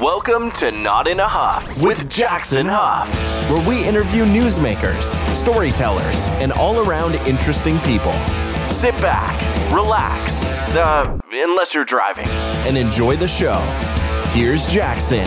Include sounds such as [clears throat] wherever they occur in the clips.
Welcome to Not in a Huff with Jackson Huff, where we interview newsmakers, storytellers, and all around interesting people. Sit back, relax, uh, unless you're driving, and enjoy the show. Here's Jackson.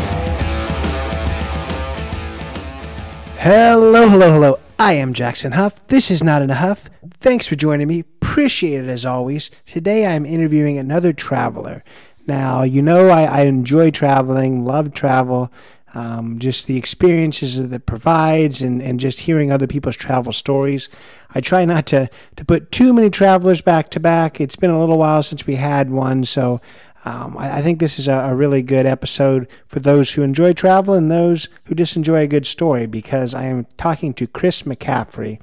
Hello, hello, hello. I am Jackson Huff. This is Not in a Huff. Thanks for joining me. Appreciate it as always. Today I'm interviewing another traveler. Now, you know, I, I enjoy traveling, love travel, um, just the experiences that it provides, and, and just hearing other people's travel stories. I try not to, to put too many travelers back to back. It's been a little while since we had one, so um, I, I, think this is a, a, really good episode for those who enjoy travel and those who just enjoy a good story because I am talking to Chris McCaffrey.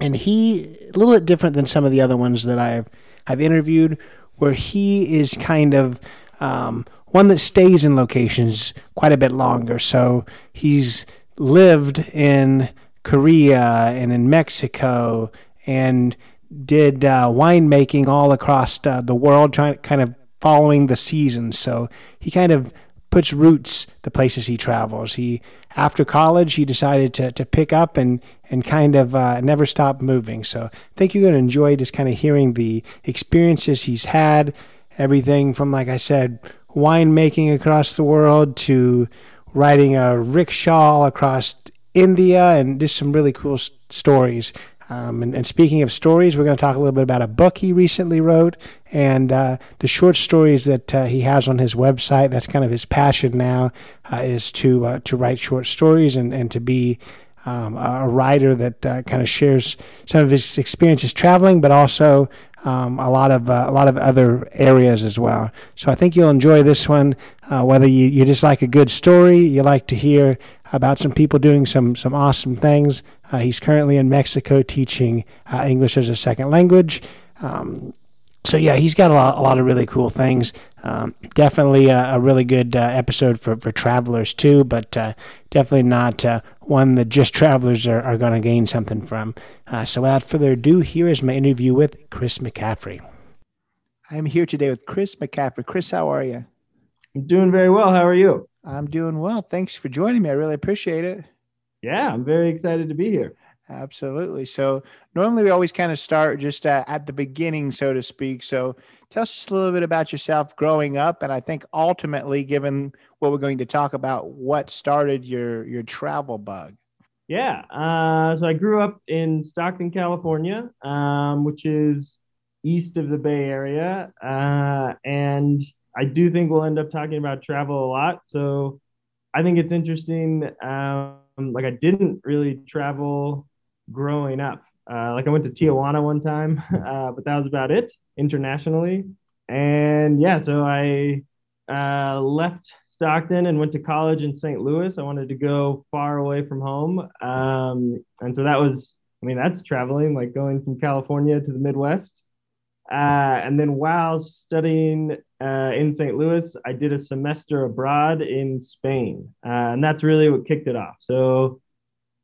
And he, a little bit different than some of the other ones that I've, I've interviewed, where he is kind of um, one that stays in locations quite a bit longer. So he's lived in Korea and in Mexico and did uh, winemaking all across uh, the world, trying kind of following the seasons. So he kind of puts roots the places he travels. He after college he decided to to pick up and and kind of uh, never stop moving. So I think you're going to enjoy just kind of hearing the experiences he's had, everything from like I said, winemaking across the world to riding a rickshaw across India and just some really cool stories. Um, and, and, speaking of stories, we're going to talk a little bit about a book he recently wrote and uh, the short stories that uh, he has on his website. That's kind of his passion now, uh, is to uh, to write short stories and, and to be um, a writer that uh, kind of shares some of his experiences traveling, but also um, a lot of uh, a lot of other areas as well. So I think you'll enjoy this one. whether you, you just like a good story, you like to hear about some people doing some some awesome things. Uh, he's currently in Mexico teaching uh, English as a second language. Um, so yeah, he's got a lot, a lot of really cool things. Um, definitely a, a, really good uh, episode for, for travelers too, but uh, definitely not uh, one that just [laughs] travelers are, are going to gain something from. Uh, so without further ado, here is my interview with Chris McCaffrey. I'm here today with Chris McCaffrey. Chris, how are you? I'm doing very well. How are you? I'm doing well. Thanks for joining me. I really appreciate it. Yeah, I'm very excited to be here. Absolutely. So normally we always kind of start just uh, at the beginning, so to speak. So tell us just a little bit about yourself growing up, and I think ultimately, given what we're going to talk about, what started your your travel bug. Yeah. Uh, so I grew up in Stockton, California, um, which is east of the Bay Area, uh, and I do think we'll end up talking about travel a lot. So I think it's interesting. Um, like I didn't really travel growing up. Uh, like I went to Tijuana one time, [laughs] uh, but that was about it internationally. And yeah, so I uh, left Stockton and went to college in St. Louis. I wanted to go far away from home. Um, and so that was, I mean, that's traveling, like going from California to the Midwest. Uh, and then while studying uh, in St. Louis, I did a semester abroad in Spain. Uh, and that's really what kicked it off. So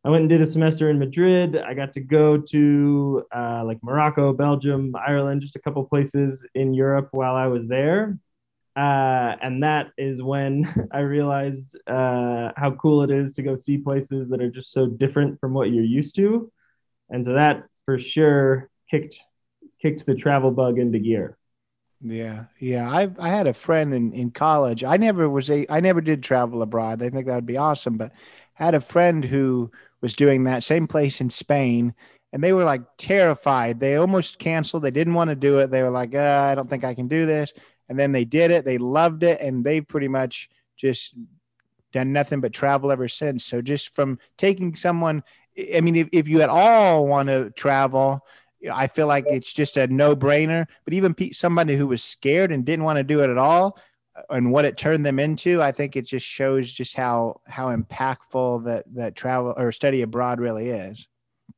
I went and did a semester in Madrid. I got to go to uh, like Morocco, Belgium, Ireland, just a couple places in Europe while I was there. Uh, and that is when [laughs] I realized uh, how cool it is to go see places that are just so different from what you're used to. And so that for sure kicked kicked the travel bug into gear. Yeah, yeah. I I had a friend in in college. I never was a I never did travel abroad. I think that would be awesome, but had a friend who was doing that same place in Spain and they were like terrified. They almost canceled. They didn't want to do it. They were like, uh, I don't think I can do this. And then they did it. They loved it and they pretty much just done nothing but travel ever since. So just from taking someone I mean if, if you at all want to travel I feel like it's just a no brainer. But even somebody who was scared and didn't want to do it at all, uh, and what it turned them into, I think it just shows just how how impactful that that travel or study abroad really is.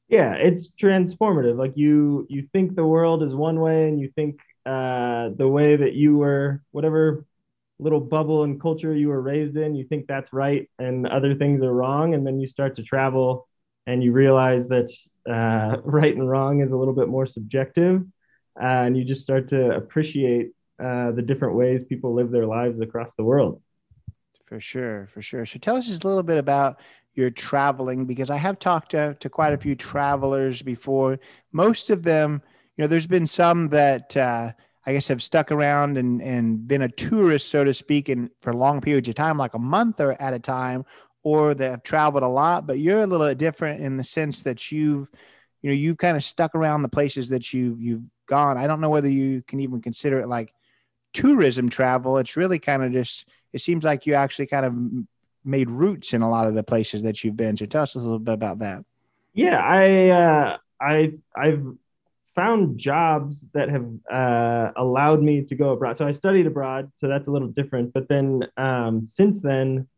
Yeah, it's transformative. Like you you think the world is one way, and you think uh, the way that you were whatever little bubble and culture you were raised in, you think that's right, and other things are wrong, and then you start to travel and you realize that uh, [laughs] right and wrong is a little bit more subjective, uh, and you just start to appreciate uh, the different ways people live their lives across the world. For sure, for sure. So tell us just a little bit about your traveling because I have talked to, to quite a few travelers before. Most of them, you know, there's been some that uh, I guess have stuck around and, and been a tourist, so to speak, and for long periods of time, like a month or at a time, or that have traveled a lot. But you're a little different in the sense that you've, you know, you've kind of stuck around the places that you you've gone. I don't know whether you can even consider it like tourism travel. It's really kind of just. It seems like you actually kind of made roots in a lot of the places that you've been. So tell us a little bit about that. Yeah, I uh, I I've found jobs that have uh, allowed me to go abroad. So I studied abroad, so that's a little different. But then um, since then,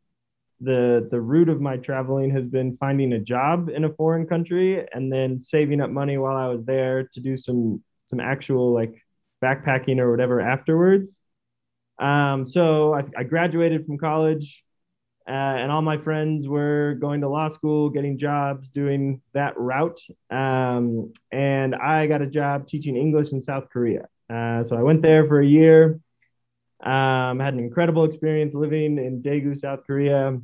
the the root of my traveling has been finding a job in a foreign country and then saving up money while I was there to do some some actual like backpacking or whatever afterwards. Um, so I, I graduated from college uh, and all my friends were going to law school, getting jobs, doing that route. Um, and I got a job teaching English in South Korea. Uh, so I went there for a year. Um, had an incredible experience living in Daegu, South Korea,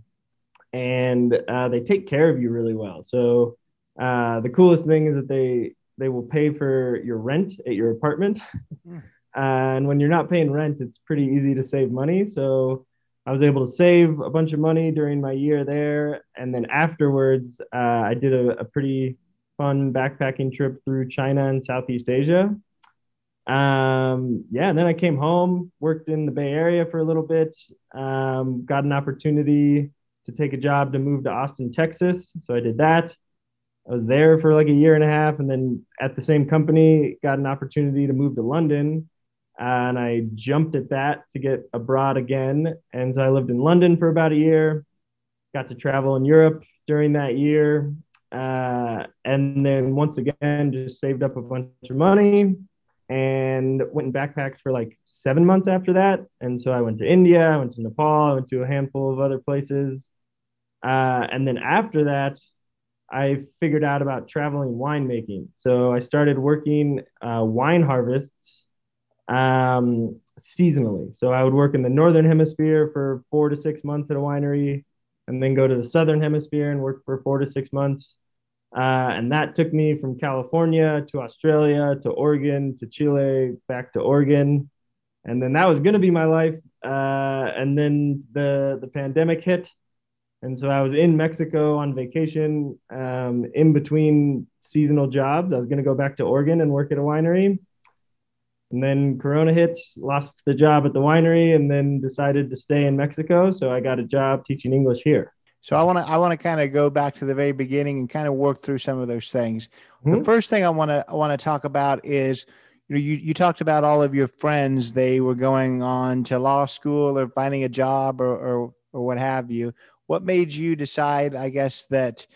and uh, they take care of you really well. So uh, the coolest thing is that they they will pay for your rent at your apartment, hmm. [laughs] and when you're not paying rent, it's pretty easy to save money. So I was able to save a bunch of money during my year there. And then afterwards, uh, I did a, a, pretty fun backpacking trip through China and Southeast Asia. Um, yeah, and then I came home, worked in the Bay Area for a little bit, um, got an opportunity to take a job to move to Austin, Texas. So I did that. I was there for like a year and a half. And then at the same company, got an opportunity to move to London and I jumped at that to get abroad again. And so I lived in London for about a year, got to travel in Europe during that year. Uh, and then once again, just saved up a bunch of money and went and backpacked for like seven months after that. And so I went to India, I went to Nepal, I went to a handful of other places. Uh, and then after that, I figured out about traveling winemaking. So I started working uh, wine harvests um, seasonally. So I would work in the northern hemisphere for four to six months at a winery, and then go to the southern hemisphere and work for four to six months. Uh, and that took me from California to Australia to Oregon to Chile back to Oregon, and then that was going to be my life. Uh, and then the the pandemic hit, and so I was in Mexico on vacation um, in between seasonal jobs. I was going to go back to Oregon and work at a winery and then Corona hits, lost the job at the winery, and then decided to stay in Mexico. So I got a job teaching English here. So I want to I want to kind of go back to the very beginning and kind of work through some of those things. Mm-hmm. The first thing I want to I want to talk about is you know you, you talked about all of your friends they were going on to law school or finding a job or or, or what have you. What made you decide I guess that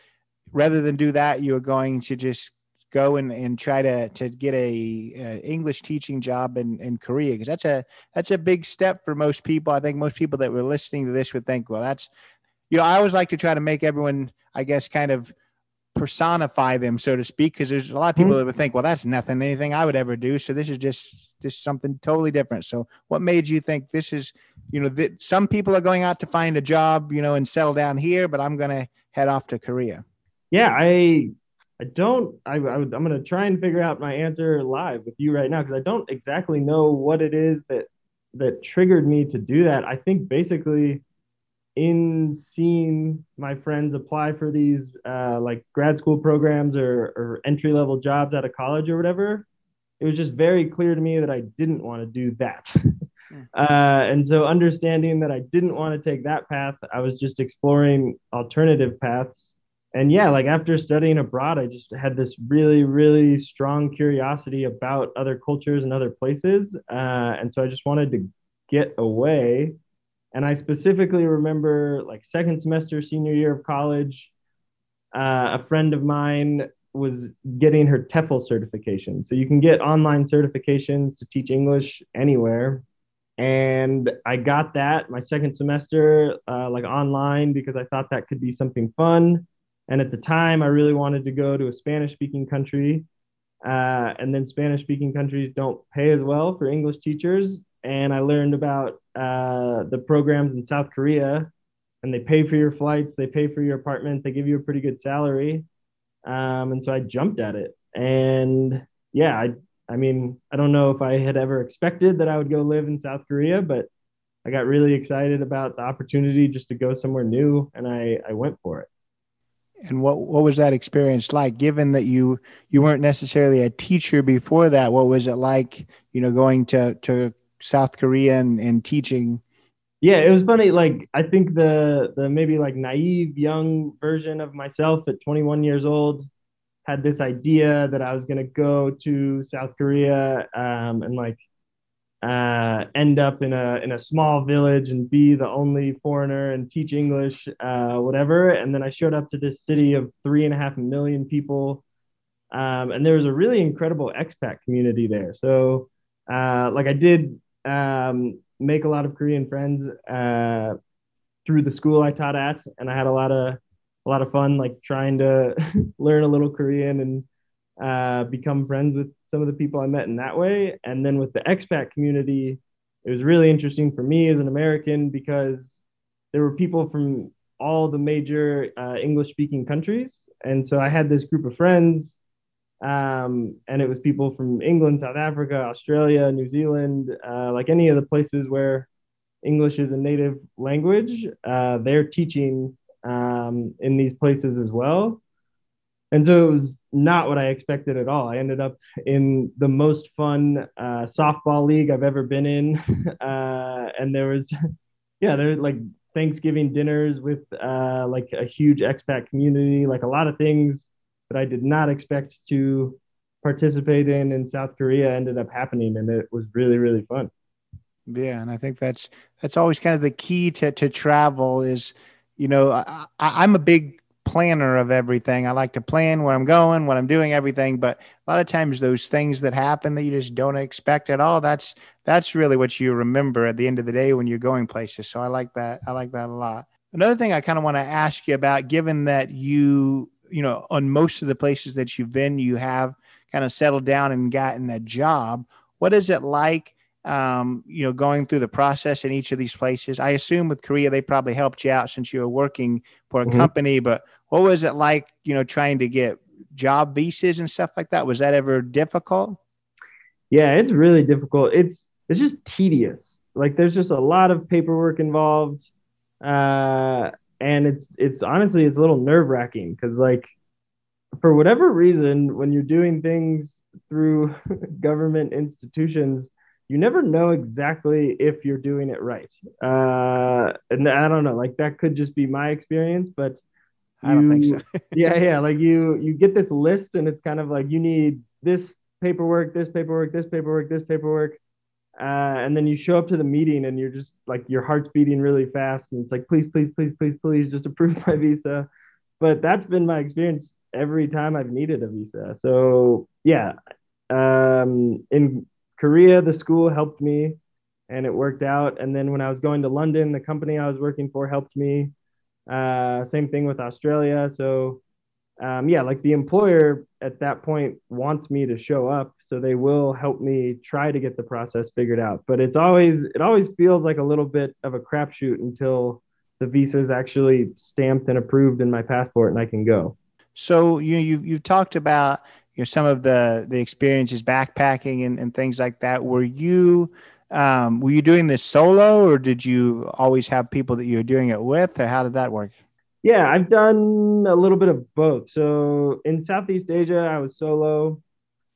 rather than do that you were going to just go and, and try to to get a, a English teaching job in, in Korea because that's a that's a big step for most people. I think most people that were listening to this would think, well, that's you know, I always like to try to make everyone, I guess, kind of personify them, so to speak, because there's a lot of people mm-hmm. that would think, well, that's nothing, anything I would ever do. So this is just just something totally different. So what made you think this is, you know, that some people are going out to find a job, you know, and settle down here, but I'm going to head off to Korea? Yeah, I I don't. I, I am going to try and figure out my answer live with you right now because I don't exactly know what it is that that triggered me to do that. I think basically, in seeing my friends apply for these uh, like grad school programs or, or entry level jobs out of college or whatever, it was just very clear to me that I didn't want to do that. [laughs] Uh, and so, understanding that I didn't want to take that path, I was just exploring alternative paths and yeah, like after studying abroad, I just had this really, really strong curiosity about other cultures and other places. Uh, and so I just wanted to get away. And I specifically remember like second semester, senior year of college, uh, a friend of mine was getting her TEFL certification. So you can get online certifications to teach English anywhere. And I got that my second semester, uh, like online, because I thought that could be something fun. And at the time, I really wanted to go to a Spanish speaking country. Uh, and then Spanish speaking countries don't pay as well for English teachers. And I learned about uh, the programs in South Korea and they pay for your flights, they pay for your apartment, they give you a pretty good salary. Um, and so I jumped at it. And yeah, I, I mean, I don't know if I had ever expected that I would go live in South Korea, but I got really excited about the opportunity just to go somewhere new and I, I went for it. And what, what was that experience like? Given that you you weren't necessarily a teacher before that, what was it like? You know, going to to South Korea and, and teaching yeah it was funny like i think the the maybe like naive young version of myself at 21 years old had this idea that i was going to go to south korea um, and like uh, end up in a in a small village and be the only foreigner and teach english uh, whatever. And then i showed up to this city of three and a half million people um, and there was a really incredible expat community there. So uh, like i did um, make a lot of Korean friends uh, through the school I taught at, and I had a lot of a lot of fun like trying to [laughs] learn a little Korean and uh, become friends with some of the people I met in that way. And then with the expat community, it was really interesting for me as an American because there were people from all the major uh, English speaking countries. And so I had this group of friends um, and it was people from England, South Africa, Australia, New Zealand, uh, like any of the places where English is a native language. Uh, they're teaching um, in these places as well. And so it was not what I expected at all. I ended up in the most fun uh, softball league I've ever been in. [laughs] Uh, and there was, [laughs] yeah, there like Thanksgiving dinners with uh, like a huge expat community, like a lot of things that I did not expect to participate in in South Korea ended up happening, and it was really really fun. Yeah, and I think that's that's always kind of the key to to travel is, you know, I, I'm a big planner of everything. I like to plan where I'm going, what I'm doing, everything. But a lot of times those things that happen that you just don't expect at all, that's that's really what you remember at the end of the day when you're going places. So I like that. I like that a lot. Another thing I kind of want to ask you about, given that you you know, on most of the places that you've been, you have kind of settled down and gotten a job. What is it like, um, you know, going through the process in each of these places? I assume with Korea, they probably helped you out since you were working for a mm-hmm. company, but what was it like, you know, trying to get job visas and stuff like that? Was that ever difficult? Yeah, it's really difficult. It's, it's just tedious. Like there's just a lot of paperwork involved. Uh, and it's it's honestly it's a little nerve wracking because like for whatever reason when you're doing things through [laughs] government institutions you never know exactly if you're doing it right. Uh and i don't know like that could just be my experience but you, i don't think so. [laughs] Yeah yeah like you you get this list and it's kind of like you need this paperwork this paperwork this paperwork this paperwork uh, and then you show up to the meeting and you're just like your heart's beating really fast and it's like please please please please please just [laughs] approve my visa. But that's been my experience every time i've needed a visa. So yeah um, in korea the school helped me and it worked out. And then when i was going to london the company i was working for helped me. Uh, same thing with australia. So um, yeah, like the employer at that point wants me to show up, so they will help me try to get the process figured out. But it's always it always feels like a little bit of a crapshoot until the visa is actually stamped and approved in my passport and I can go. So you you you've talked about you know some of the the experiences backpacking and, and things like that. Were you um, were you doing this solo or did you always have people that you were doing it with or how did that work? Yeah, I've done a little bit of both. So in Southeast Asia, I was solo,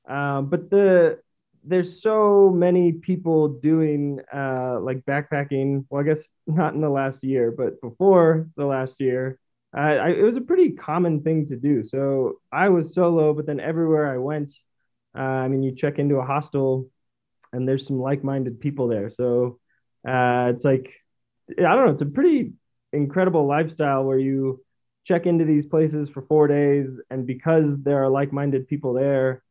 um, but the there's so many people doing uh, like backpacking. Well, I guess not in the last year, but before the last year, I, I, it was a pretty common thing to do. So I was solo, but then everywhere I went, uh, I mean, you check into a hostel, and there's some like-minded people there. So uh, it's like I don't know, it's a pretty incredible lifestyle where you check into these places for four days and because there are like-minded people there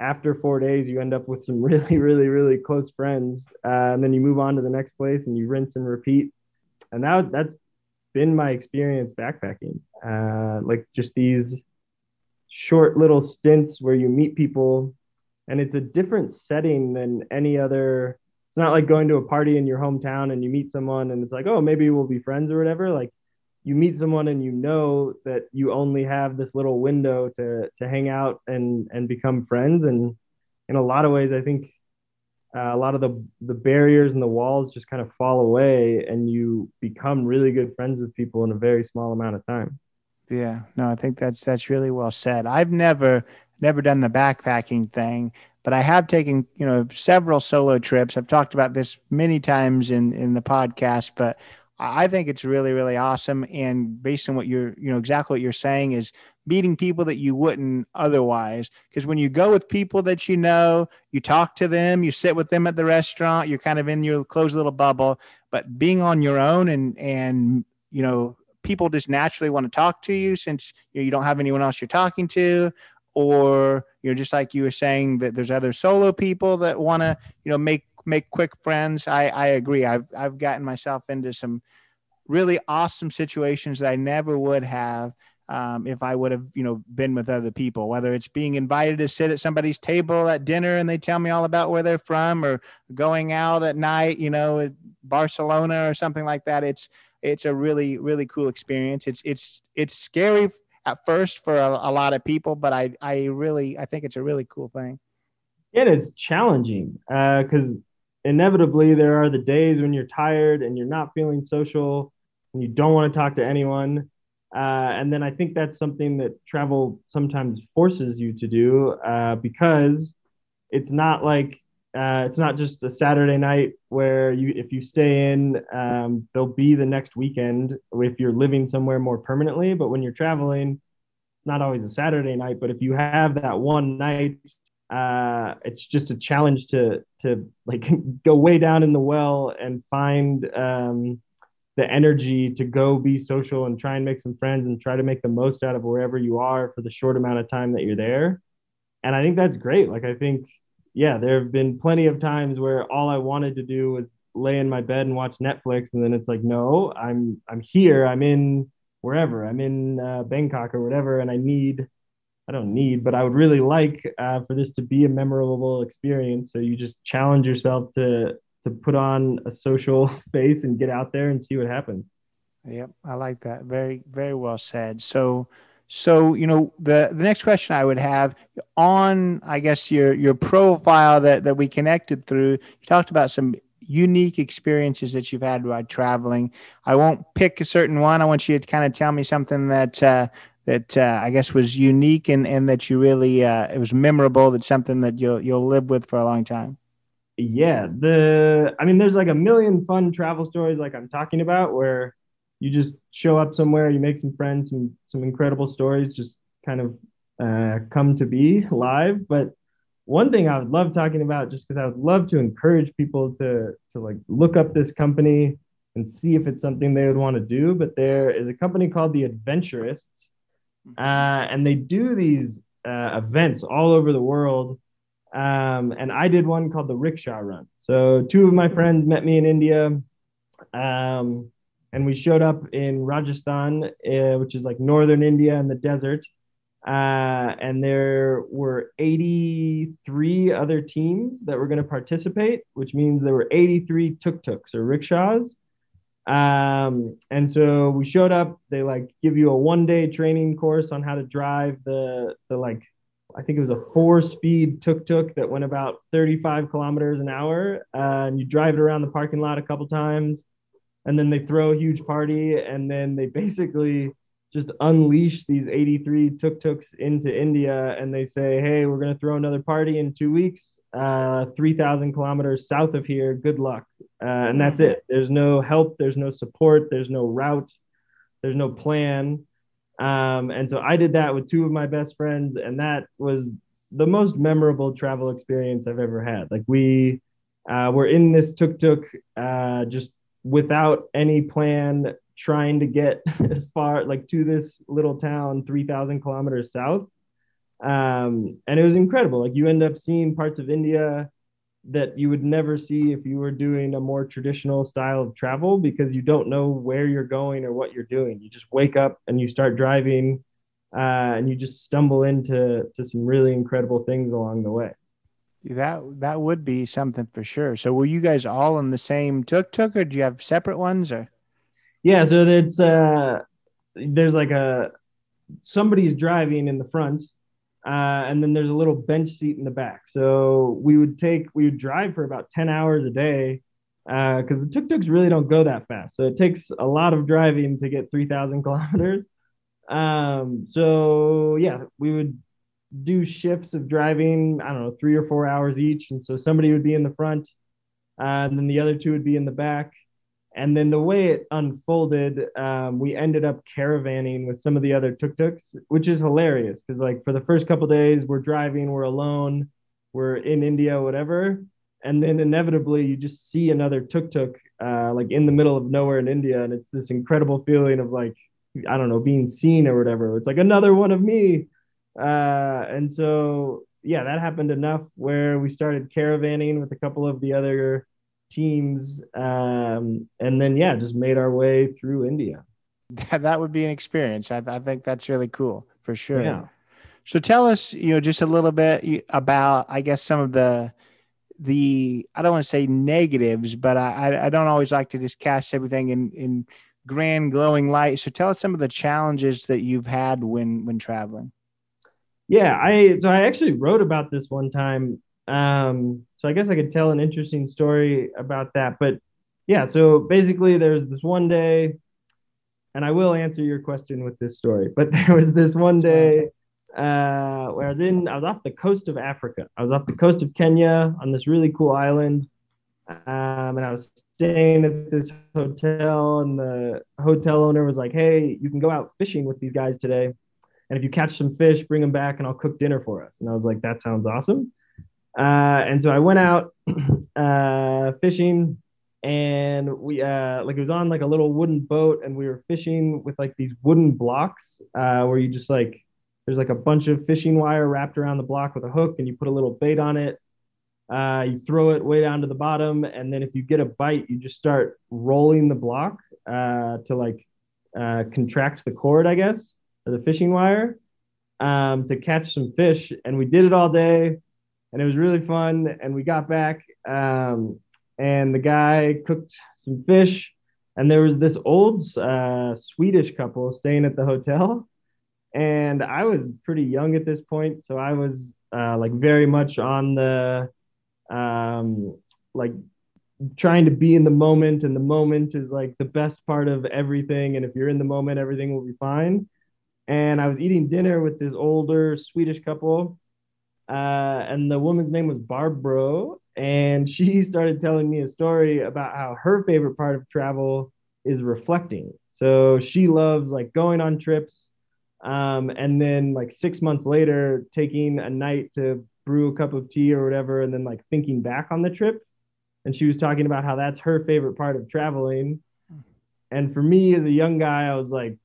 after four days you end up with some [laughs] really really really close friends uh, and then you move on to the next place and you rinse and repeat and that that's been my experience backpacking uh, like just these short little stints where you meet people and it's a different setting than any other it's not like going to a party in your hometown and you meet someone and it's like, oh, maybe we'll be friends or whatever. Like you meet someone and you know that you only have this little window to to hang out and and become friends. And in a lot of ways i think uh, a lot of the the barriers and the walls just kind of fall away and you become really good friends with people in a very small amount of time. Yeah. No i think that's that's really well said. I've never never done the backpacking thing but i have taken you know several solo trips. I've talked about this many times in in the podcast but I think it's really, really awesome. And based on what you're, you know, exactly what you're saying is meeting people that you wouldn't otherwise. Because when you go with people that you know, you talk to them, you sit with them at the restaurant, you're kind of in your closed little bubble. But being on your own and, and, you know, people just naturally want to talk to you since you, you don't have anyone else you're talking to or you know just like you were saying that there's other solo people that want to you know make make quick friends. I, I agree. I've, I've gotten myself into some really awesome situations that I never would have um, if I would have, you know, been with other people, whether it's being invited to sit at somebody's table at dinner and they tell me all about where they're from or going out at night, you know, Barcelona or something like that. It's, it's a really, really cool experience. It's, it's, it's scary at first for a, a lot of people, but I, I really, I think it's a really cool thing. Yeah, it's challenging because uh, inevitably there are the days when you're tired and you're not feeling social and you don't want to talk to anyone. Uh, and then I think that's something that travel sometimes forces you to do uh, because it's not like uh, it's not just a Saturday night where you if you stay in um, there'll be the next weekend if you're living somewhere more permanently. But when you're traveling, not always a Saturday night. But if you have that one night uh, it's just a challenge to to like [laughs] go way down in the well and find um, the energy to go be social and try and make some friends and try to make the most out of wherever you are for the short amount of time that you're there. And I think that's great. Like I think, yeah, there have been plenty of times where all I wanted to do was lay in my bed and watch Netflix, and then it's like, no, I'm I'm here. I'm in wherever. I'm in uh, Bangkok or whatever, and I need I don't need, but I would really like uh, for this to be a memorable experience. So you just challenge yourself to to put on a social [laughs] face and get out there and see what happens. Yep, I like that. Very very well said. So so you know the the next question I would have on I guess your your profile that that we connected through. You talked about some unique experiences that you've had while traveling. I won't pick a certain one. I want you to kind of tell me something that uh, that uh, I guess was unique and, and that you really uh, it was memorable. That's something that you'll you'll live with for a long time. Yeah, the I mean, there's like a million fun travel stories like I'm talking about where you just show up somewhere, you make some friends, some some incredible stories just kind of uh, come to be live. But one thing I would love talking about, just because I would love to encourage people to to like look up this company and see if it's something they would want to do. But there is a company called the Adventurists uh, and they do these uh, events all over the world. Um, and I did one called the Rickshaw Run. So two of my friends met me in India, um, and we showed up in Rajasthan, uh, which is like northern India in the desert. Uh, and there were 83 other teams that were going to participate, which means there were 83 tuk-tuks or rickshaws. Um, and so we showed up. They like give you a one day training course on how to drive the the like I think it was a four speed tuk tuk that went about 35 kilometers an hour. Uh, and you drive it around the parking lot a couple times, and then they throw a huge party, and then they [laughs] basically just unleash these 83 tuk tuks into India, and they say, "Hey, we're gonna throw another party in two weeks uh, 3,000 kilometers south of here. Good luck. Uh, and that's it. There's no help. There's no support. There's no route. There's no plan. Um, and so I did that with two of my best friends, and that was the most memorable travel experience I've ever had. Like we uh, were in this tuk tuk, uh, just without any plan, trying to get [laughs] as far like to this little town, 3,000 kilometers south um, and it was incredible. Like you end up seeing parts of India that you would never see if you were doing a more traditional style of travel because you don't know where you're going or what you're doing. You just wake up and you start driving, uh, and you just stumble into to some really incredible things along the way. That that would be something for sure. So were you guys all in the same tuk tuk, or do you have separate ones? Or yeah, so it's uh there's like a somebody's driving in the front uh, and then there's a little bench seat in the back. So we would take, we would drive for about 10 hours a day because uh, the tuk tuks really don't go that fast. So it takes a lot of driving to get 3,000 [laughs] kilometers. Um, so yeah, we would do shifts of driving, I don't know, three or four hours each. And so somebody would be in the front, uh, and then the other two would be in the back. And then the way it unfolded, um, we ended up caravanning with some of the other tuk tuks, which is hilarious because, like, for the first couple days, we're driving, we're alone, we're in India, whatever. And then inevitably, you just see another tuk tuk, uh, like in the middle of nowhere in India. And it's this incredible feeling of, like, I don't know, being seen or whatever. It's like another one of me. Uh, and so, yeah, that happened enough where we started caravanning with a couple of the other teams, um, and then yeah, just made our way through India. [laughs] That would be an experience. I, I think that's really cool for sure. Yeah. So tell us, you know, just a little bit about, I guess, some of the the I don't want to say negatives, but I I don't always like to just cast everything in in grand glowing light. So tell us some of the challenges that you've had when when traveling. Yeah, I so I actually wrote about this one time um, so I guess I could tell an interesting story about that. But yeah, so basically, there's this one day, and I will answer your question with this story. But [laughs] there was this one day uh, where I was in, I was off the coast of Africa. I was off the coast of Kenya on this really cool island. Um, and I was staying at this hotel, and the hotel owner was like, "Hey, you can go out fishing with these guys today, and if you catch some fish, bring them back, and I'll cook dinner for us." And I was like, "That sounds awesome." Uh, and so I went out [clears throat] uh, fishing and we uh, like it was on like a little wooden boat and we were fishing with like these wooden blocks uh, where you just like there's like a bunch of fishing wire wrapped around the block with a hook and you put a little bait on it. Uh, you throw it way down to the bottom and then if you get a bite you just start rolling the block uh, to like contract the cord i guess or the fishing wire um, to catch some fish. And we did it all day and it was really fun. And we got back, um, and the guy cooked some fish, and there was this old uh, Swedish couple staying at the hotel, and I was pretty young at this point, so I was uh, like very much on the um, like trying to be in the moment and the moment is like the best part of everything and if you're in the moment everything will be fine and i was eating dinner with this older swedish couple uh, and the woman's name was Barbro, and she [laughs] started telling me a story about how her favorite part of travel is reflecting. So she loves like going on trips, um, and then like six months later, taking a night to brew a cup of tea or whatever, and then like thinking back on the trip. And she was talking about how that's her favorite part of traveling. And for me as a young guy, I was like,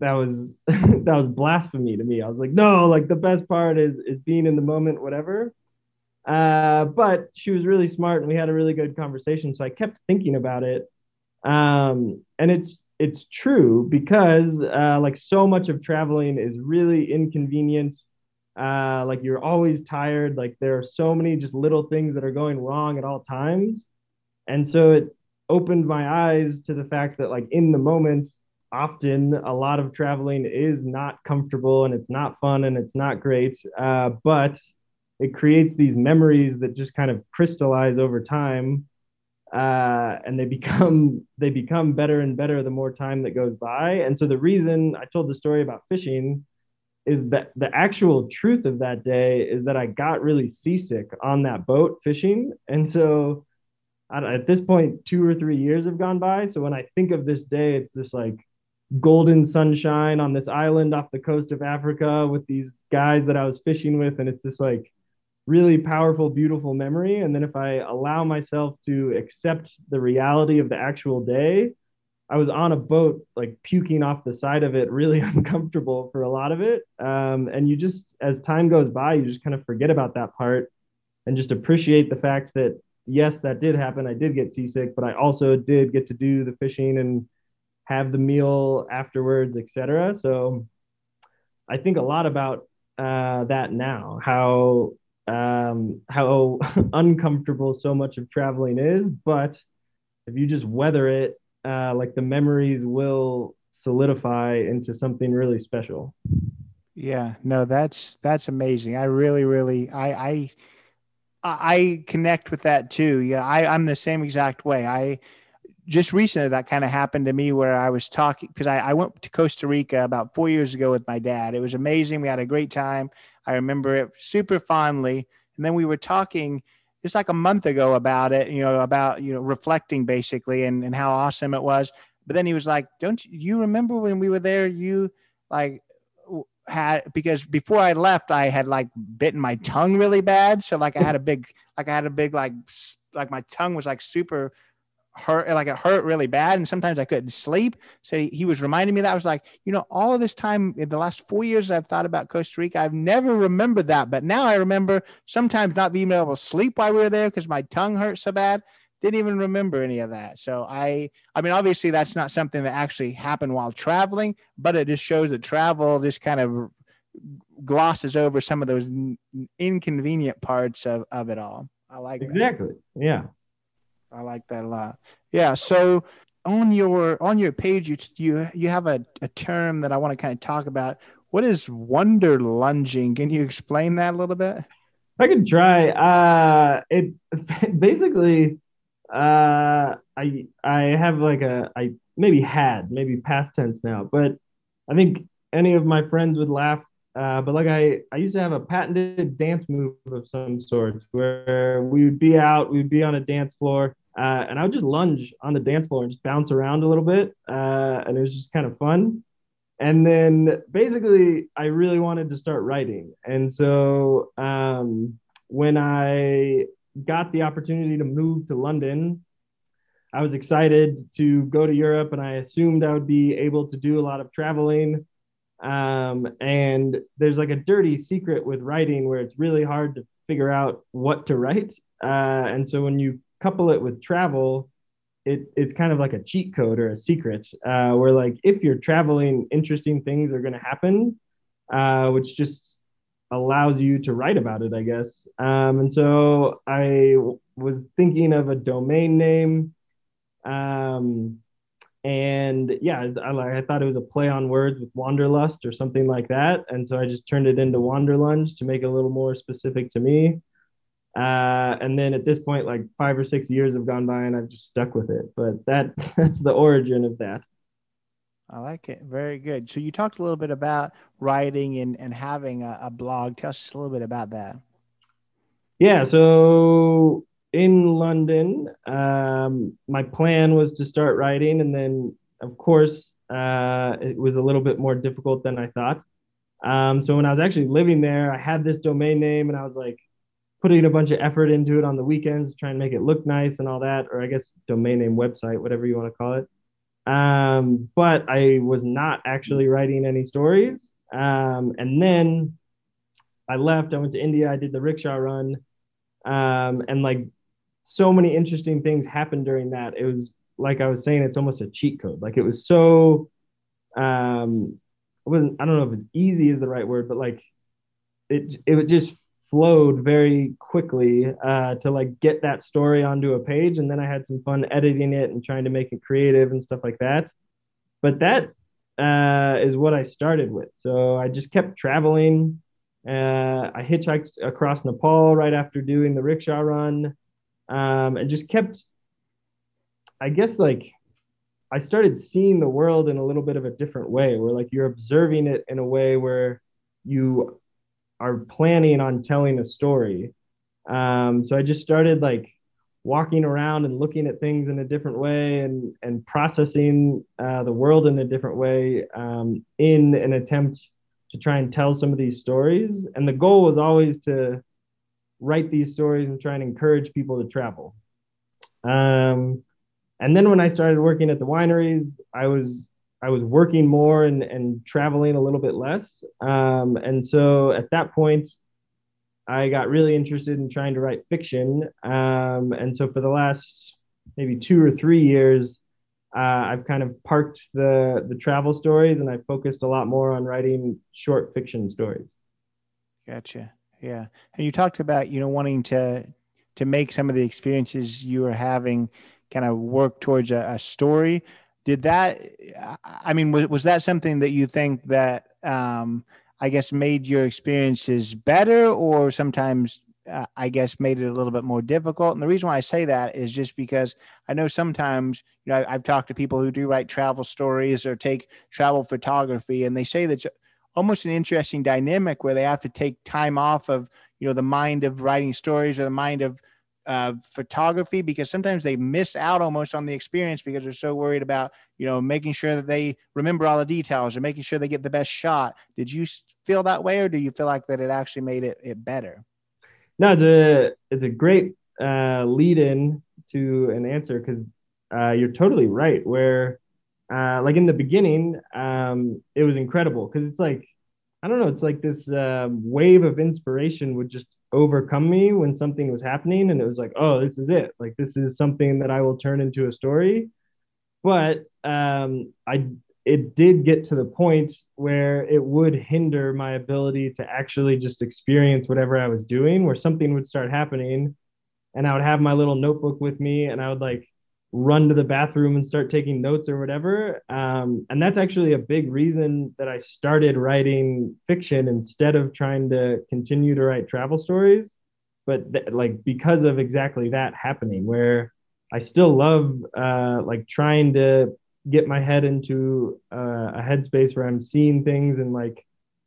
that was [laughs] that was blasphemy to me. I was like, no, like the best part is is being in the moment, whatever. Uh, but she was really smart, and we had a really good conversation. So I kept thinking about it, um, and it's it's true because uh, like so much of traveling is really inconvenient. Uh, like you're always tired. Like there are so many just little things that are going wrong at all times, and so it opened my eyes to the fact that like in the moment often a lot of traveling is not comfortable and it's not fun and it's not great uh, but it creates these memories that just kind of crystallize over time uh, and they become [laughs] they become better and better the more time that goes by. And so the reason i told the story about fishing is that the actual truth of that day is that i got really seasick on that boat fishing. And so at this point two or three years have gone by. So when i think of this day it's this like golden sunshine on this island off the coast of Africa with these guys that I was fishing with. And it's this like really powerful, beautiful memory. And then if I allow myself to accept the reality of the actual day, I was on a boat, like puking off the side of it, really [laughs] uncomfortable for a lot of it. Um, and you just, as time goes by, you just kind of forget about that part and just appreciate the fact that, yes, that did happen. I did get seasick, but I also did get to do the fishing and have the meal afterwards, etc. So I think a lot about uh, that now, how um, how [laughs] uncomfortable so much of traveling is, but if you just weather it, uh, like the memories will solidify into something really special. Yeah, no, that's that's amazing. I really, really, I, I, I connect with that too. Yeah, I, I'm the same exact way. I just recently that kind of happened to me where I was talking because I, I went to Costa Rica about four years ago with my dad. It was amazing. We had a great time. I remember it super fondly. And then we were talking just like a month ago about it, you know, about, you know, reflecting basically and, and how awesome it was. But then he was like, Don't you, remember when we were there? You like had because before I left, I had like bitten my tongue really bad. So like I had a big, like I had a big, like, like my tongue was like super hurt like it hurt really bad and sometimes i couldn't sleep. So he, was reminding me that. I was like you know all of this time in the last four years i've thought about costa rica i've never remembered that but now i remember sometimes not being able to sleep while we were there because my tongue hurt so bad. Didn't even remember any of that. So i i mean obviously that's not something that actually happened while traveling but it just shows that travel just kind of glosses over some of those inconvenient parts of, of it all. I like exactly. That. yeah I like that a lot. Yeah. So on your on your page, you you you have a, a term that I want to kind of talk about. What is wanderlunging? Can you explain that a little bit? I can try. Uh, it [laughs] basically, uh, I I have like a I maybe had maybe past tense now, but I think any of my friends would laugh. Uh, but like I I used to have a patented dance move of some sort where we would be out, we'd be on a dance floor, uh, and I would just lunge on the dance floor and just bounce around a little bit. Uh, and it was just kind of fun. And then basically, I really wanted to start writing. And so um, when I got the opportunity to move to London, I was excited to go to Europe and I assumed I would be able to do a lot of traveling. Um, and there's like a dirty secret with writing where it's really hard to figure out what to write. Uh, and so when you couple it with travel, it, it's kind of like a cheat code or a secret uh, where like if you're traveling, interesting things are going to happen, uh, which just allows you to write about it, I guess. Um, and so I w- was thinking of a domain name. Um, and yeah, I, I thought it was a play on words with wanderlust or something like that. And so I just turned it into wanderlunge to make it a little more specific to me. Uh, and then at this point, like five or six years have gone by, and I've just stuck with it. But that [laughs] that's the origin of that. I like it. Very good. So you talked a little bit about writing and, and having a, a blog. Tell us a little bit about that. Yeah. So in London, um, my plan was to start writing, and then of course uh, it was a little bit more difficult than I thought. Um, so when I was actually living there, I had this domain name, and I was like, putting a bunch of effort into it on the weekends, trying to make it look nice and all that, or I guess domain name website, whatever you want to call it. Um, but I was not actually writing any stories. Um, and then I left, I went to India, I did the rickshaw run. Um, and like so many interesting things happened during that. It was like I was saying, it's almost a cheat code. Like it was so, um, it wasn't, I don't know if it's easy is the right word, but like it, it just flowed very quickly uh, to like get that story onto a page and then i had some fun editing it and trying to make it creative and stuff like that. But that uh, is what i started with. So i just kept traveling. Uh, i hitchhiked across nepal right after doing the rickshaw run um, and just kept i guess like i started seeing the world in a little bit of a different way where like you're observing it in a way where you are planning on telling a story. Um, so I just started like walking around and looking at things in a different way and and processing uh, the world in a different way um, in an attempt to try and tell some of these stories. And the goal was always to write these stories and try and encourage people to travel. Um, and then when I started working at the wineries, I was I was working more and, and traveling a little bit less. Um, and so at that point, I got really interested in trying to write fiction. Um, and so for the last maybe two or three years, uh, I've kind of parked the the travel stories and I focused a lot more on writing short fiction stories. Gotcha. Yeah. And you talked about, you know, wanting to to make some of the experiences you were having kind of work towards a, a story did that? I mean, was was that something that you think that um, I guess made your experiences better, or sometimes uh, I guess made it a little bit more difficult. And the reason why I say that is just because I know sometimes, you know, I, have talked to people who do write travel stories or take travel photography, and they say that's almost an interesting dynamic where they have to take time off of, you know, the mind of writing stories or the mind of photography because sometimes they miss out almost on the experience because they're so worried about, you know, making sure that they remember all the details or making sure they get the best shot. Did you feel that way, or do you feel like that it actually made it, it better? No, it's a it's a great uh, lead in to an answer because uh, you're totally right. Where uh, like in the beginning, um, it was incredible because it's like I don't know, it's like this uh, wave of inspiration would just overcome me when something was happening, and it was like, oh, this is it. Like this is something that I will turn into a story. But um, I it did get to the point where it would hinder my ability to actually just experience whatever I was doing, where something would start happening and I would have my little notebook with me and I would like run to the bathroom and start taking notes or whatever. Um, and that's actually a big reason that I started writing fiction instead of trying to continue to write travel stories. But th- like because of exactly that happening, where I still love uh, like trying to get my head into uh, a headspace where I'm seeing things in like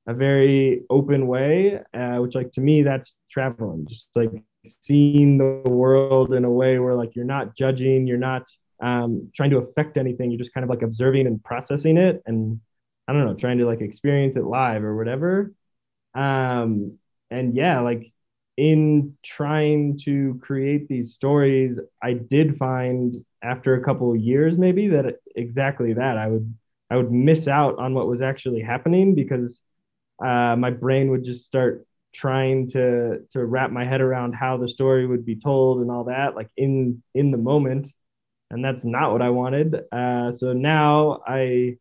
a very open way, uh, which like to me that's traveling, just like seeing the world in a way where like you're not judging, you're not um, trying to affect anything, you're just kind of like observing and processing it, and I don't know, trying to like experience it live or whatever. Um, and yeah, like in trying to create these stories, I did find after a couple of years maybe that exactly that I would I would miss out on what was actually happening because uh, my brain would just start trying to to wrap my head around how the story would be told and all that like in in the moment and that's not what I wanted. Uh, so now I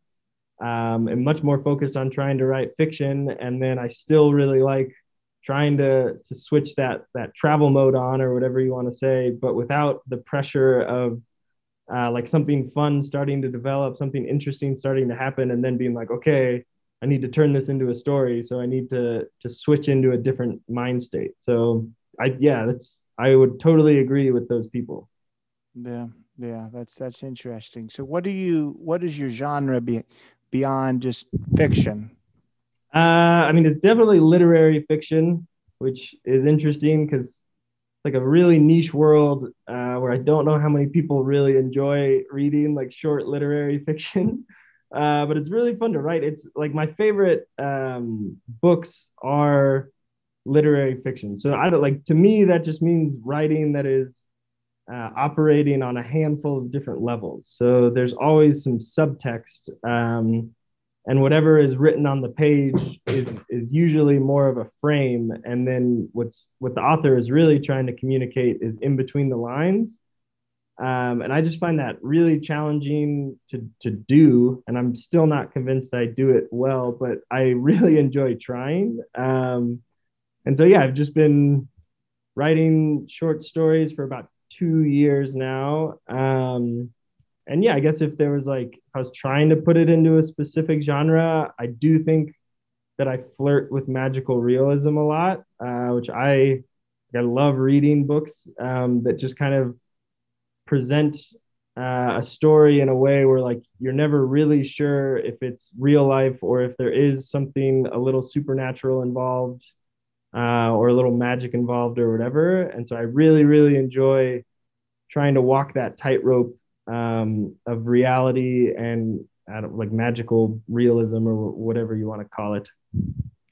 um, am much more focused on trying to write fiction, and then I still really like trying to to switch that that travel mode on or whatever you want to say, but without the pressure of uh, like something fun starting to develop, something interesting starting to happen, and then being like, okay, I need to turn this into a story, so I need to to switch into a different mind state. So I yeah, that's I would totally agree with those people. Yeah, yeah, that's that's interesting. So what do you what is your genre be, beyond just fiction? Uh, I mean, it's definitely literary fiction, which is interesting because it's like a really niche world uh, where I don't know how many people really enjoy reading like short literary [laughs] fiction. Uh, but it's really fun to write. It's like my favorite um, books are literary fiction. So I don't like to me that just means writing that is uh, operating on a handful of different levels. So there's always some subtext. Um, and whatever is written on the page is is usually more of a frame and then what's what the author is really trying to communicate is in between the lines um, and i just find that really challenging to to do and i'm still not convinced i do it well but i [laughs] really enjoy trying. Um, and so yeah i've just been writing short stories for about two years now. Um, and yeah, I guess if there was like, I was trying to put it into a specific genre, I do think that I flirt with magical realism a lot, uh, which I, I love reading books um, that just kind of present uh, a story in a way where like you're never really sure if it's real life or if there is something a little supernatural involved uh, or a little magic involved or whatever. And so I really, really enjoy trying to walk that tightrope um, of reality and like magical realism or whatever you want to call it.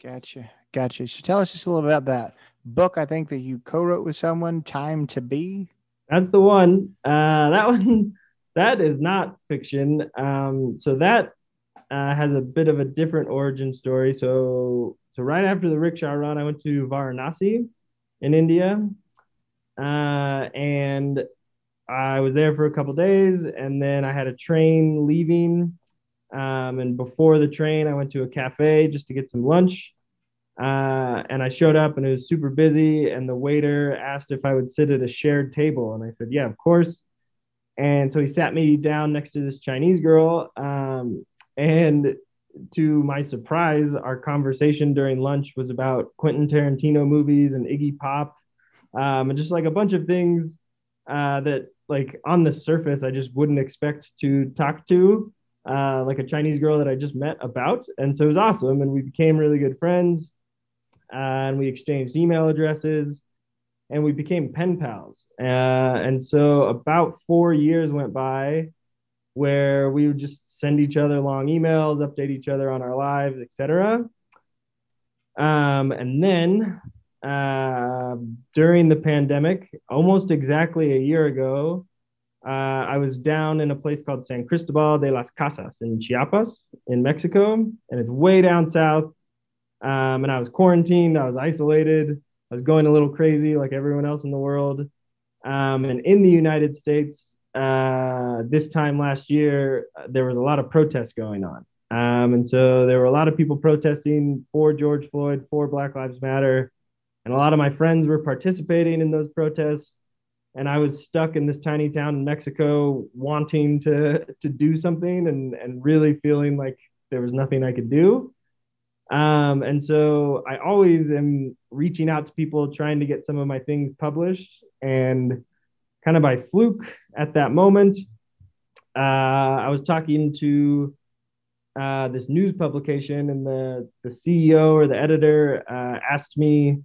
Gotcha. Gotcha. So tell us just a little bit about that book. I think that you co-wrote with someone, Time to Be. That's the one. Uh, that [laughs] one, that is not fiction. Um, so that uh, has a bit of a different origin story. So, so right after the rickshaw run, I went to Varanasi in India, uh, and I was there for a couple days and then I had a train leaving. Um, and before the train, I went to a cafe just to get some lunch. Uh, and I showed up and it was super busy. And the waiter asked if I would sit at a shared table. And I said, yeah, of course. and so he sat me down next to this Chinese girl. Um, and to my surprise, our conversation during lunch was about Quentin Tarantino movies and Iggy Pop, um, and just like a bunch of things uh, that, like on the surface, I just wouldn't expect to talk to, uh, like a Chinese girl that I just met about. And so it was awesome, and we became really good friends, and we exchanged email addresses and we became pen pals. Uh, and so about four years went by where we would just send each other long emails, update each other on our lives, etc. Um, and then uh, during the pandemic, almost exactly a year ago, uh, I was down in a place called San Cristobal de las Casas in Chiapas in Mexico, and it's way down south. Um, and I was quarantined, I was isolated. I was going a little crazy like everyone else in the world. Um, and in the United States, uh, this time last year, there was a lot of protests going on. Um, and so there were a lot of people protesting for George Floyd, for Black Lives Matter. And a lot of my friends were participating in those protests. And I was stuck in this tiny town in Mexico wanting to, to do something and, and really feeling like there was nothing I could do. Um, and so I always am reaching out to people trying to get some of my things published. And kind of by fluke at that moment, uh, I was talking to uh, this news publication, and the, the CEO or the editor uh, asked me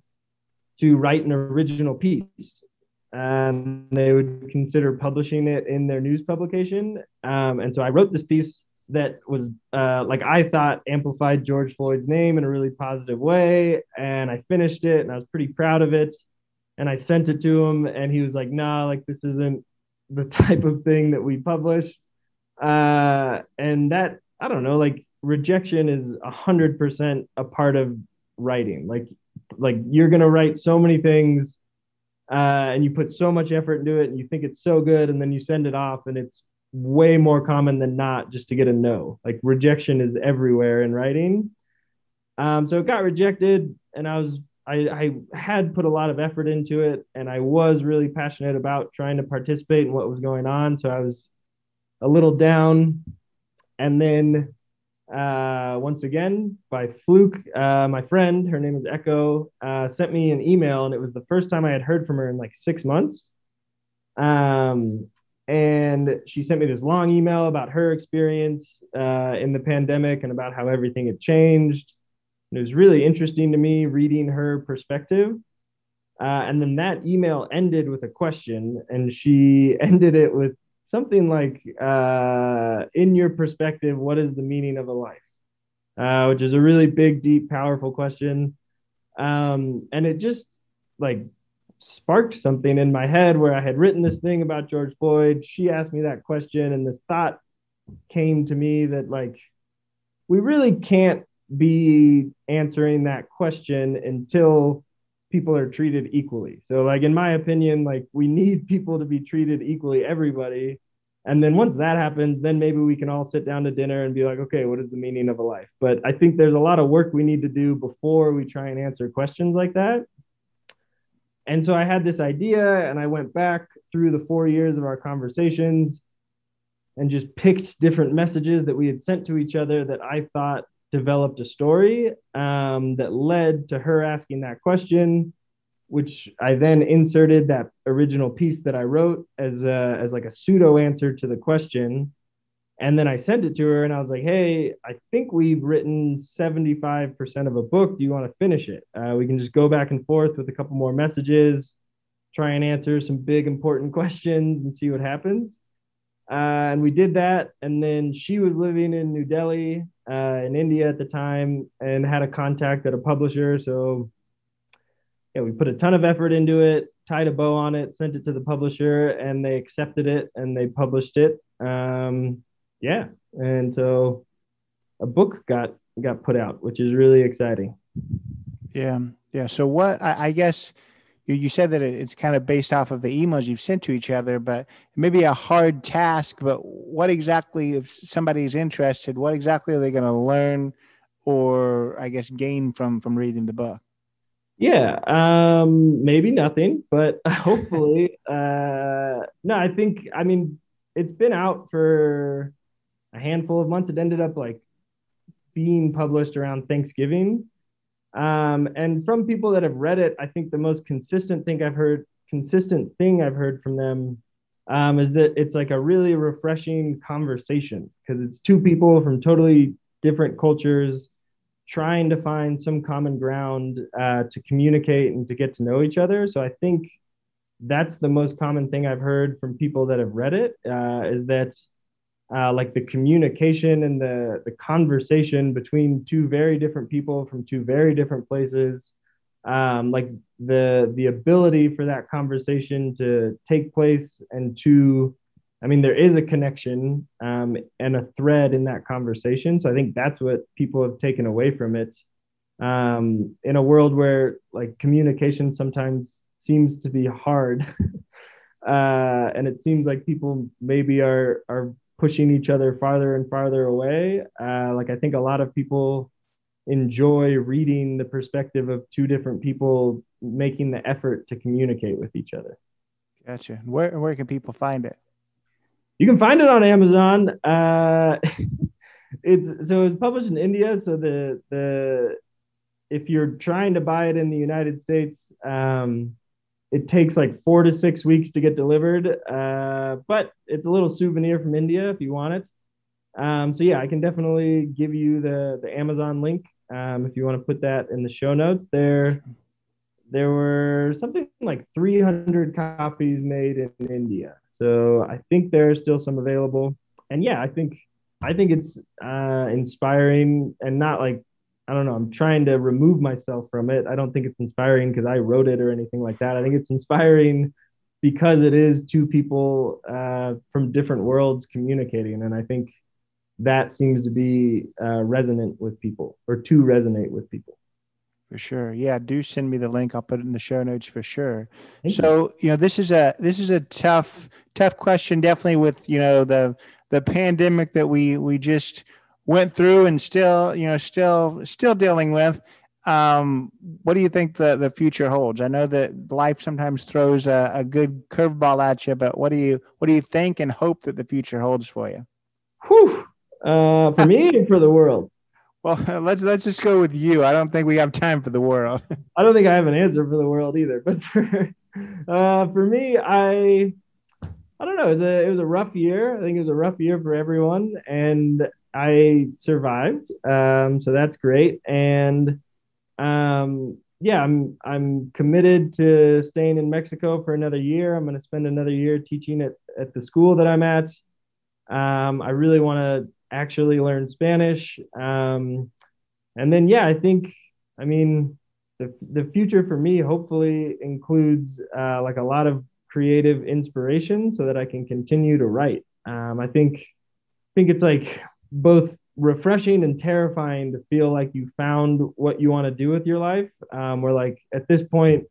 to write an original piece. And they would consider publishing it in their news publication. Um, and so I wrote this piece that was uh, like I thought amplified George Floyd's name in a really positive way. And I finished it and I was pretty proud of it. And I sent it to him and he was like, nah, like this isn't the [laughs] type of thing that we publish. Uh, and that, I don't know, like rejection is a hundred percent a part of writing. Like, like you're going to write so many things uh, and you put so much effort into it and you think it's so good and then you send it off and it's way more common than not just to get a no. Like rejection is everywhere in writing. Um, so it got rejected, and I was I, I had put a lot of effort into it, and I was really passionate about trying to participate in what was going on. So I was a little down, and then uh, once again by fluke, uh, my friend, her name is Echo, uh, sent me an email, and it was the first time I had heard from her in like six months. Um, and she sent me this long email about her experience uh, in the pandemic and about how everything had changed. And it was really interesting to me reading her perspective. Uh, and then that email ended with a question, and she [laughs] ended it with something like, uh, "In your perspective, what is the meaning of a life?" Uh, which is a really big, deep, powerful question. Um, and it just like sparked something in my head where I had written this thing about George Floyd. She asked me that question, and this thought came to me that, like, we really can't be answering that question until people are treated equally. So, like, in my opinion, like, we need people to be treated equally, everybody. And then once that happens, then maybe we can all sit down to dinner and be like, okay, what is the meaning of a life? But I think there's a lot of work we need to do before we try and answer questions like that. And so I had this idea and I went back through the four years of our conversations and just picked different messages that we had sent to each other that I thought developed a story um, that led to her asking that question, which I then inserted that original piece that I wrote as a, as like a pseudo answer to the question. And then I sent it to her and I was like, hey, I think we've written 75% of a book. Do you want to finish it? Uh, we can just go back and forth with a couple more messages, try and answer some big important [laughs] questions and see what happens. Uh, and we did that. And then she was living in New Delhi uh, in India at the time and had a contact at a publisher. So yeah, we put a ton of effort into it, tied a bow on it, sent it to the publisher, and they accepted it and they published it. Um, yeah, and so a book got got put out, which is really exciting. Yeah, yeah. So what I, I guess you, you said that it, it's kind of based off of the emails you've sent to each other, but it may be a hard task. But what exactly, if somebody's interested, what exactly are they going to learn, or I guess gain from from reading the book? Yeah, um, maybe nothing, but [laughs] hopefully, uh, no. I think I mean it's been out for a handful of months. It ended up like being published around Thanksgiving. Um, and from people that have read it, I think the most consistent thing I've heard, consistent thing I've heard from them um, is that it's like a really refreshing conversation because it's two people from totally different cultures trying to find some common ground uh, to communicate and to get to know each other. So I think that's the most common thing I've heard from people that have read it uh, is that uh, like the communication and the the conversation between two very different people from two very different places. Um, like the the ability for that conversation to take place and to i mean there is a connection um, and a thread in that conversation. So i think that's what people have taken away from it. Um, in a world where like communication sometimes seems to be hard [laughs] uh, and it seems like people maybe are are pushing each other farther and farther away. Uh, like I think a lot of people enjoy reading the perspective of two different people making the effort to communicate with each other. Gotcha. Where where can people find it? You can find it on Amazon. Uh, [laughs] it's so it's published in India. So the the if you're trying to buy it in the United States, um, it takes like four to six weeks to get delivered, uh, but it's a little souvenir from India if you want it. Um, so yeah, I can definitely give you the the Amazon link um, if you want to put that in the show notes. There, there were something like 300 copies made in India, so I think there are still some available. And yeah, I think I think it's uh, inspiring and not like I don't know, I'm trying to remove myself from it. I don't think it's inspiring because I wrote it or anything like that. I think it's inspiring because it is two people uh, from different worlds communicating. And I think that seems to be uh, resonant with people or to resonate with people. For sure. Yeah. Do send me the link. I'll put it in the show notes for sure. Thank so, you. you know, this is a, this is a tough, tough question. Definitely with, you know, the, the pandemic that we, we just, went through and still, you know, still still dealing with. Um, what do you think the, the future holds? I know that life sometimes throws a, a good curveball at you, but what do you what do you think and hope that the future holds for you? Whew. Uh, for me and for the world. [laughs] Well, let's let's just go with you. I don't think we have time for the world. [laughs] I don't think I have an answer for the world either. But for uh, for me, I I don't know. It was a it was a rough year. I think it was a rough year for everyone, and I survived, um, so that's great. And um, yeah, I'm I'm committed to staying in Mexico for another year. I'm going to spend another year teaching at at the school that I'm at. Um, I really want to actually learn Spanish. Um, and then yeah, I think I mean the the future for me hopefully includes uh, like a lot of creative inspiration so that I can continue to write. Um, I think I think it's like both refreshing and terrifying to feel like you found what you want to do with your life. Um, where like at this point,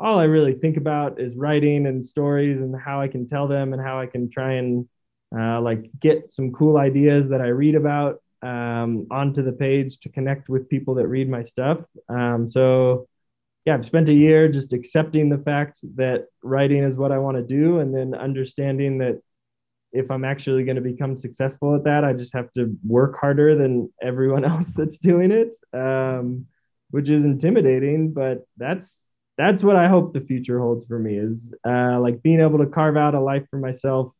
all I really think about is writing and stories and how I can tell them and how I can try and uh, like get some cool ideas that I read about um, onto the page to connect with people that read my stuff. Um, so yeah, I've spent a year just accepting the fact that writing is what I want to do, and then understanding that if I'm actually going to become successful at that, I just have to work harder than everyone [laughs] else that's doing it, um, which is intimidating. But that's that's what I hope the future holds for me is uh, like being able to carve out a life for myself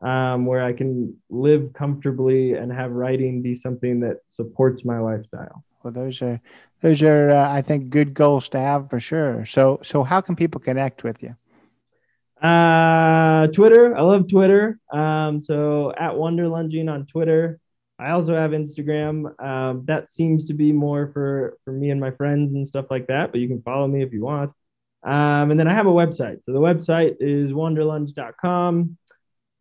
um, where I can live comfortably and have writing be something that supports my lifestyle. Well, those are those are uh, I think good goals to have for sure. So so how can people connect with you? Uh, Twitter. I love Twitter. Um, so at Wanderlunging on Twitter. I also have Instagram. Um, that seems to be more for for me and my friends and stuff like that. But you can follow me if you want. Um, and then I have a website. So the website is wanderlunge.com.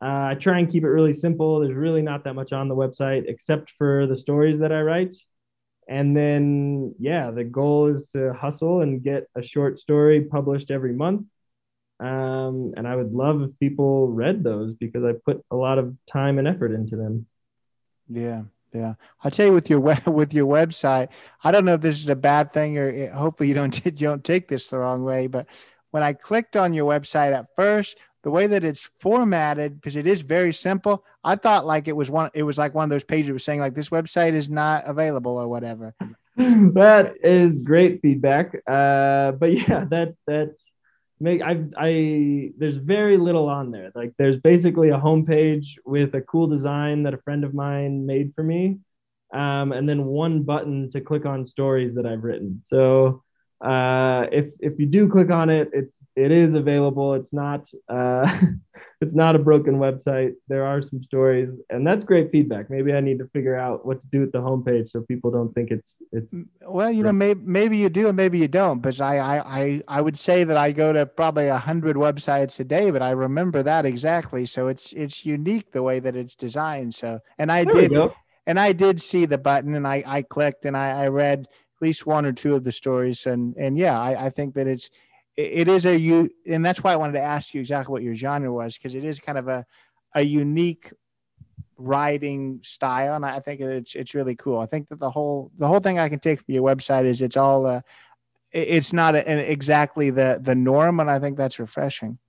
Uh, I try and keep it really simple. There's really not that much on the website except for the stories that I write. And then, yeah, the goal is to hustle and get a short story published every month. Um, and I would love if people read those because I put a lot of time and effort into them. Yeah, yeah. I'll tell you with your web, [laughs] with your website. I don't know if this is a bad thing or eh, hopefully you don't [laughs] you don't take this the wrong way. But when I clicked on your website at first, the way that it's formatted because it is very simple. I thought like it was one. It was like one of those pages that was saying like this website is not available or whatever. [clears throat] that is great feedback. Uh, but [laughs] yeah, that that make I I there's very little on there. Like there's basically a homepage with a cool design that a friend of mine made for me, um, and then one button to click on stories that I've written. So uh, if if you do click on it, it's it is available. It's not uh, [laughs] it's not a broken website. There are some stories, and that's great feedback. Maybe I need to figure out what to do with the homepage so people don't think it's it's. Well, you know, maybe maybe you do and maybe you don't. But I I I, I would say that I go to probably a hundred websites a day, but I remember that exactly. So it's it's unique the way that it's designed. So and I there did and I did see the button and I I clicked and I I read at least one or two of the stories and and yeah I I think that it's it is a you and that's why I wanted to ask you exactly what your genre was because it is kind of a a unique writing style and I think it's it's really cool. I think that the whole the whole thing I can take from your website is it's all uh, it's not a, an, exactly the the norm and I think that's refreshing.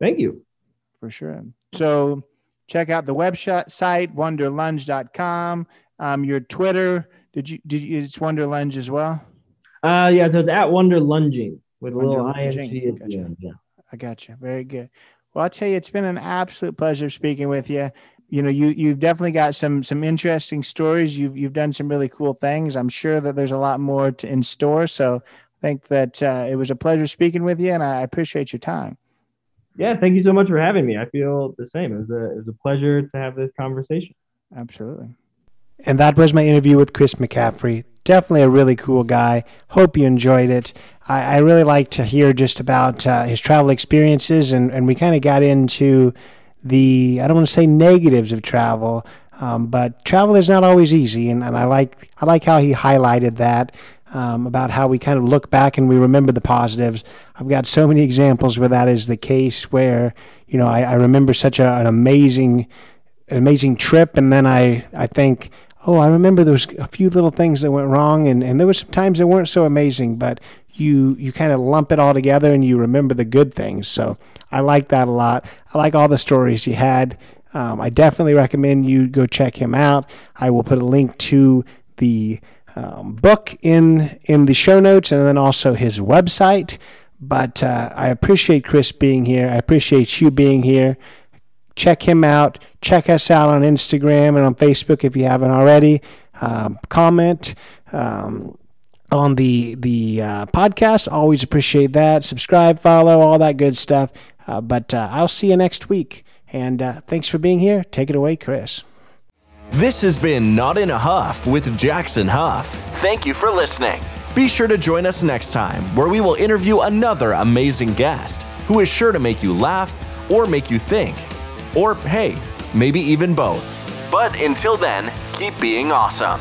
Thank you. For sure. So check out the website wanderlunge.com um your Twitter did you did you it's wonderlunge as well? Uh yeah, so it's at wander lunging with a little ing at the end. Yeah. I got you. Very good. Well, I'll tell you, it's been an absolute pleasure speaking with you. You know, you you've definitely got some some interesting stories. You've you've done some really cool things. I'm sure that there's a lot more to, in store. So I think that uh, it was a pleasure speaking with you, and I appreciate your time. Yeah, thank you so much for having me. I feel the same. It was a it was a pleasure to have this conversation. Absolutely. And that was my interview with Chris McCaffrey. Definitely a really cool guy. Hope you enjoyed it. I, I really like to hear just about uh, his travel experiences, and, and we kind of got into the, I don't want to say negatives of travel, um, but travel is not always easy, and, and I like I like how he highlighted that um, about how we kind of look back and we remember the positives. I've got so many examples where that is the case. Where you know I, I remember such a, an amazing, amazing trip, and then I I think oh, I remember there was a few little things that went wrong, and, and there were some times that weren't so amazing, but you you kind of lump it all together and you remember the good things. So I like that a lot. I like all the stories he had. Um, I definitely recommend you go check him out. I will put a link to the um, book in in the show notes and then also his website. But uh, I appreciate Chris being here. I appreciate you being here check him out. Check us out on Instagram and on Facebook if you haven't already. Um, comment um, on the the uh, podcast. Always appreciate that. Subscribe, follow, all that good stuff. Uh, but uh, I'll see you next week. And uh, thanks for being here. Take it away, Chris. This has been Not in a Huff with Jackson Huff. Thank you for listening. Be sure to join us next time where we will interview another amazing guest who is sure to make you laugh or make you think or hey, maybe even both. But until then, keep being awesome.